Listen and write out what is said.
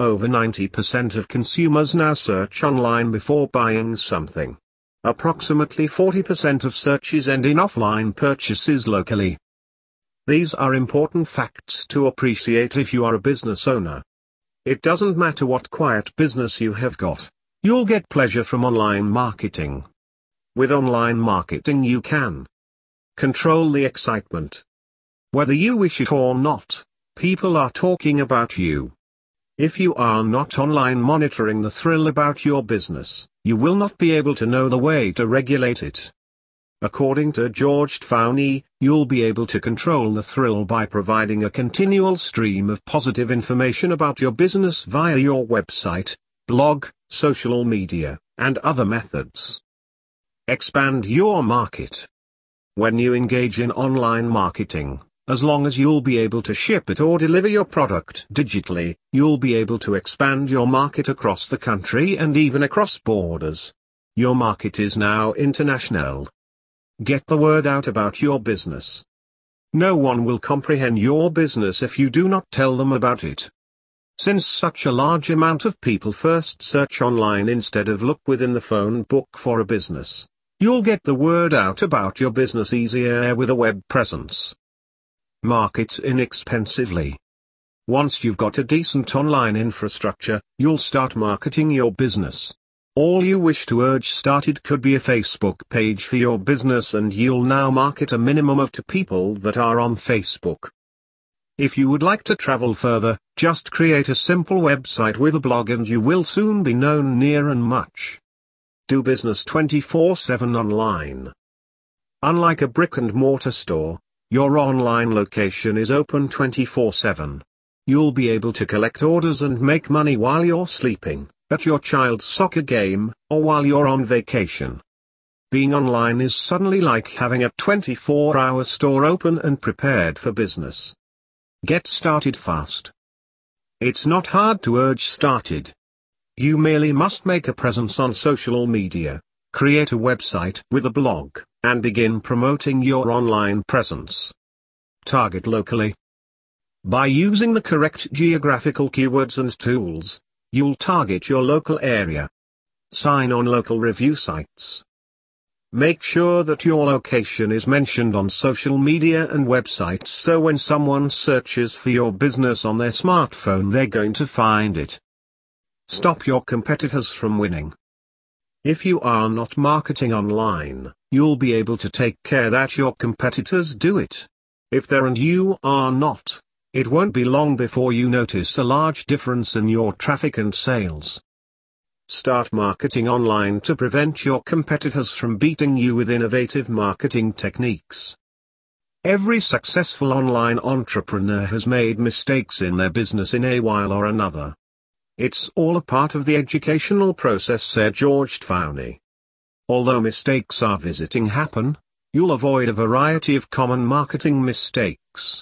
over 90% of consumers now search online before buying something. Approximately 40% of searches end in offline purchases locally. These are important facts to appreciate if you are a business owner. It doesn't matter what quiet business you have got, you'll get pleasure from online marketing. With online marketing you can control the excitement. Whether you wish it or not, people are talking about you. If you are not online monitoring the thrill about your business, you will not be able to know the way to regulate it. According to George Tfowney, you'll be able to control the thrill by providing a continual stream of positive information about your business via your website, blog, social media, and other methods. Expand your market. When you engage in online marketing, as long as you'll be able to ship it or deliver your product digitally, you'll be able to expand your market across the country and even across borders. Your market is now international. Get the word out about your business. No one will comprehend your business if you do not tell them about it. Since such a large amount of people first search online instead of look within the phone book for a business, you'll get the word out about your business easier with a web presence. Market inexpensively. Once you've got a decent online infrastructure, you'll start marketing your business. All you wish to urge started could be a Facebook page for your business and you'll now market a minimum of two people that are on Facebook. If you would like to travel further, just create a simple website with a blog and you will soon be known near and much. Do business 24-7 online. Unlike a brick and mortar store, your online location is open 24-7. You'll be able to collect orders and make money while you're sleeping at your child's soccer game, or while you're on vacation. Being online is suddenly like having a 24-hour store open and prepared for business. Get started fast. It's not hard to urge started. You merely must make a presence on social media, create a website with a blog, and begin promoting your online presence. Target locally. By using the correct geographical keywords and tools, You'll target your local area. Sign on local review sites. Make sure that your location is mentioned on social media and websites so when someone searches for your business on their smartphone they're going to find it. Stop your competitors from winning. If you are not marketing online, you'll be able to take care that your competitors do it. If they're and you are not, it won't be long before you notice a large difference in your traffic and sales. Start marketing online to prevent your competitors from beating you with innovative marketing techniques. Every successful online entrepreneur has made mistakes in their business in a while or another. It's all a part of the educational process, said George Tfowney. Although mistakes are visiting happen, you'll avoid a variety of common marketing mistakes.